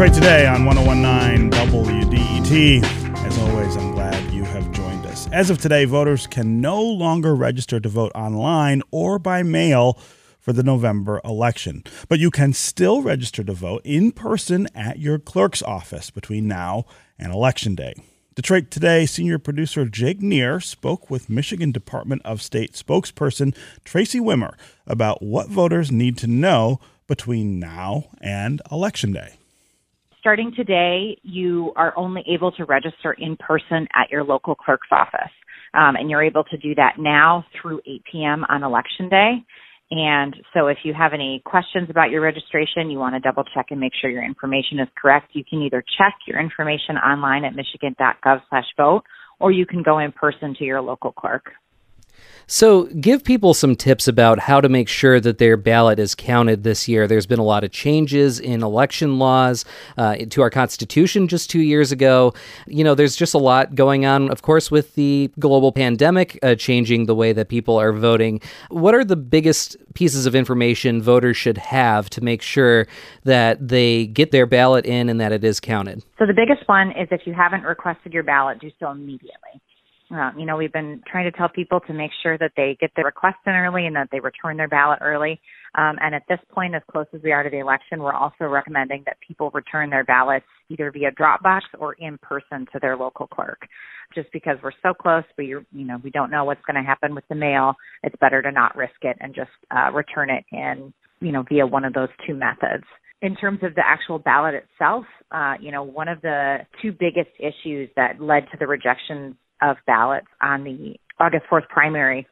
Detroit Today on 1019 WDET. As always, I'm glad you have joined us. As of today, voters can no longer register to vote online or by mail for the November election, but you can still register to vote in person at your clerk's office between now and Election Day. Detroit Today senior producer Jake Neher spoke with Michigan Department of State spokesperson Tracy Wimmer about what voters need to know between now and Election Day. Starting today, you are only able to register in person at your local clerk's office. Um, and you're able to do that now through 8 p.m. on Election Day. And so if you have any questions about your registration, you want to double check and make sure your information is correct, you can either check your information online at michigan.gov slash vote, or you can go in person to your local clerk. So, give people some tips about how to make sure that their ballot is counted this year. There's been a lot of changes in election laws uh, to our Constitution just two years ago. You know, there's just a lot going on, of course, with the global pandemic uh, changing the way that people are voting. What are the biggest pieces of information voters should have to make sure that they get their ballot in and that it is counted? So, the biggest one is if you haven't requested your ballot, do so immediately. Um, you know, we've been trying to tell people to make sure that they get their request in early and that they return their ballot early. Um, and at this point, as close as we are to the election, we're also recommending that people return their ballots either via Dropbox or in person to their local clerk. Just because we're so close, we you know we don't know what's going to happen with the mail. It's better to not risk it and just uh, return it in you know via one of those two methods in terms of the actual ballot itself, uh, you know, one of the two biggest issues that led to the rejection of ballots on the August 4th primary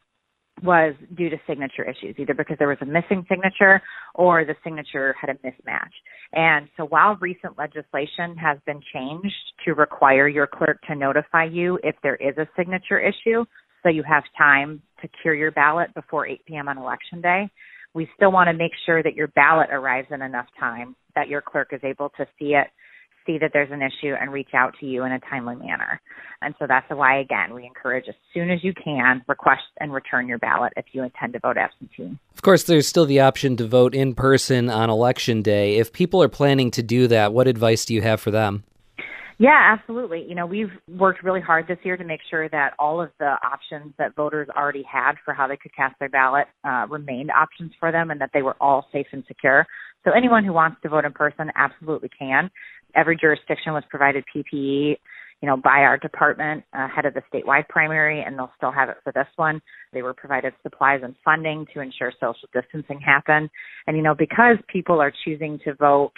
was due to signature issues, either because there was a missing signature or the signature had a mismatch. And so while recent legislation has been changed to require your clerk to notify you if there is a signature issue, so you have time to cure your ballot before 8 p.m. on election day, we still want to make sure that your ballot arrives in enough time that your clerk is able to see it see that there's an issue and reach out to you in a timely manner. And so that's why, again, we encourage as soon as you can, request and return your ballot if you intend to vote absentee. Of course, there's still the option to vote in person on election day. If people are planning to do that, what advice do you have for them? Yeah, absolutely. You know, we've worked really hard this year to make sure that all of the options that voters already had for how they could cast their ballot uh, remained options for them and that they were all safe and secure. So anyone who wants to vote in person absolutely can. Every jurisdiction was provided PPE, you know, by our department uh, ahead of the statewide primary, and they'll still have it for this one. They were provided supplies and funding to ensure social distancing happened. And, you know, because people are choosing to vote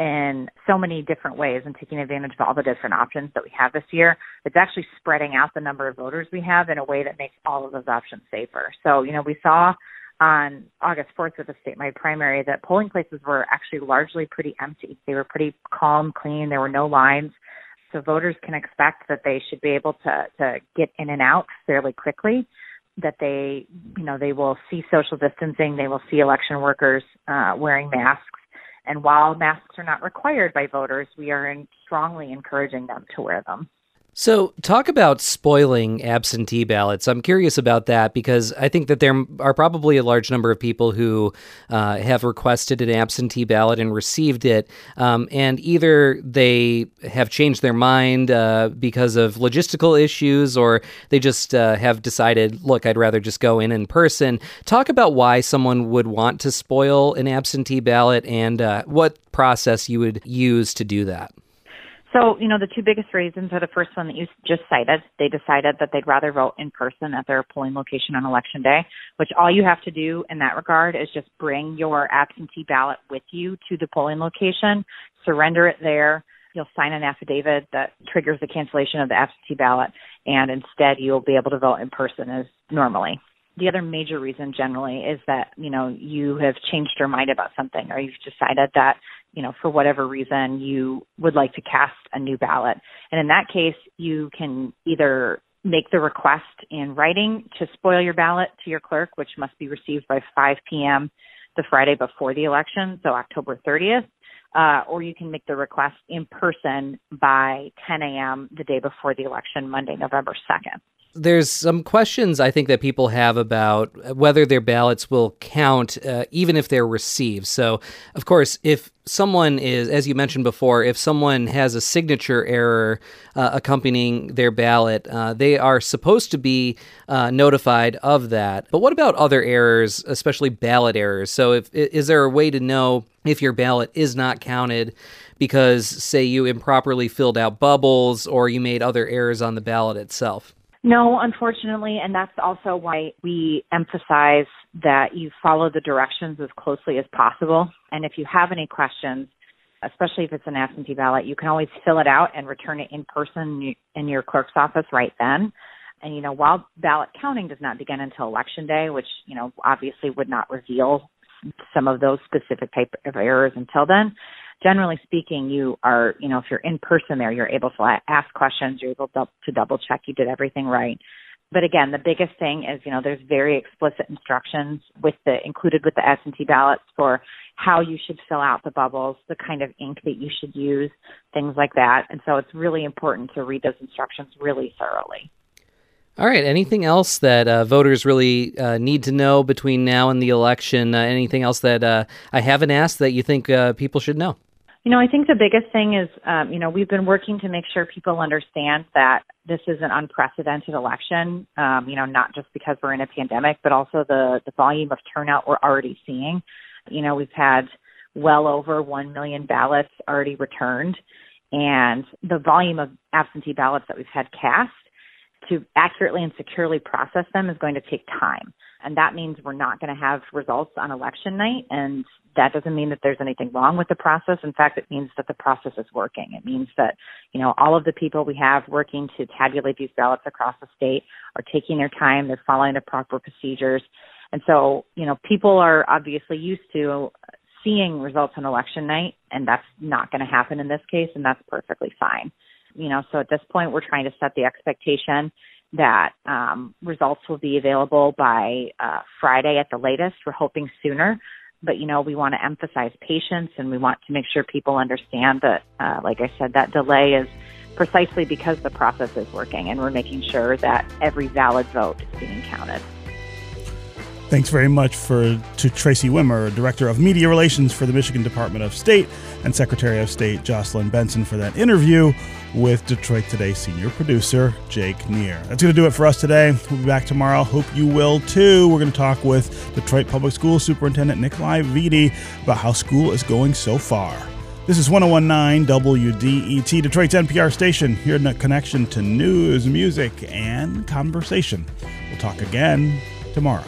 in so many different ways and taking advantage of all the different options that we have this year, it's actually spreading out the number of voters we have in a way that makes all of those options safer. So, you know, we saw on August 4th with the statewide primary that polling places were actually largely pretty empty. They were pretty calm, clean. There were no lines. So voters can expect that they should be able to, to get in and out fairly quickly, that they, you know, they will see social distancing. They will see election workers uh, wearing masks. And while masks are not required by voters, we are in strongly encouraging them to wear them. So, talk about spoiling absentee ballots. I'm curious about that because I think that there are probably a large number of people who uh, have requested an absentee ballot and received it, um, and either they have changed their mind uh, because of logistical issues or they just uh, have decided, look, I'd rather just go in in person. Talk about why someone would want to spoil an absentee ballot and uh, what process you would use to do that. So, you know, the two biggest reasons are the first one that you just cited. They decided that they'd rather vote in person at their polling location on election day, which all you have to do in that regard is just bring your absentee ballot with you to the polling location, surrender it there. You'll sign an affidavit that triggers the cancellation of the absentee ballot, and instead you'll be able to vote in person as normally. The other major reason generally is that, you know, you have changed your mind about something or you've decided that you know, for whatever reason you would like to cast a new ballot. And in that case, you can either make the request in writing to spoil your ballot to your clerk, which must be received by 5 p.m. the Friday before the election, so October 30th, uh, or you can make the request in person by 10 a.m. the day before the election, Monday, November 2nd. There's some questions I think that people have about whether their ballots will count uh, even if they're received. So, of course, if someone is, as you mentioned before, if someone has a signature error uh, accompanying their ballot, uh, they are supposed to be uh, notified of that. But what about other errors, especially ballot errors? So, if is there a way to know if your ballot is not counted because, say, you improperly filled out bubbles or you made other errors on the ballot itself? No, unfortunately, and that's also why we emphasize that you follow the directions as closely as possible. And if you have any questions, especially if it's an absentee ballot, you can always fill it out and return it in person in your clerk's office right then. And you know, while ballot counting does not begin until election day, which you know obviously would not reveal some of those specific type of errors until then, generally speaking, you are, you know, if you're in person there, you're able to ask questions, you're able to double check you did everything right. But again, the biggest thing is, you know, there's very explicit instructions with the included with the absentee ballots for how you should fill out the bubbles, the kind of ink that you should use, things like that. And so it's really important to read those instructions really thoroughly. All right. Anything else that uh, voters really uh, need to know between now and the election? Uh, anything else that uh, I haven't asked that you think uh, people should know? You know, I think the biggest thing is, um, you know, we've been working to make sure people understand that this is an unprecedented election. Um, you know, not just because we're in a pandemic, but also the the volume of turnout we're already seeing. You know, we've had well over one million ballots already returned, and the volume of absentee ballots that we've had cast to accurately and securely process them is going to take time. And that means we're not going to have results on election night. And that doesn't mean that there's anything wrong with the process. In fact, it means that the process is working. It means that, you know, all of the people we have working to tabulate these ballots across the state are taking their time. They're following the proper procedures. And so, you know, people are obviously used to seeing results on election night, and that's not going to happen in this case, and that's perfectly fine. You know, so at this point, we're trying to set the expectation that um, results will be available by uh, Friday at the latest. We're hoping sooner, but you know we want to emphasize patience and we want to make sure people understand that, uh, like I said, that delay is precisely because the process is working and we're making sure that every valid vote is being counted. Thanks very much for to Tracy Wimmer, Director of Media Relations for the Michigan Department of State, and Secretary of State Jocelyn Benson for that interview with Detroit Today senior producer Jake Neher. That's going to do it for us today. We'll be back tomorrow. Hope you will too. We're going to talk with Detroit Public School Superintendent Nikolai Vitti about how school is going so far. This is 1019 WDET, Detroit's NPR station, here in a connection to news, music, and conversation. We'll talk again tomorrow.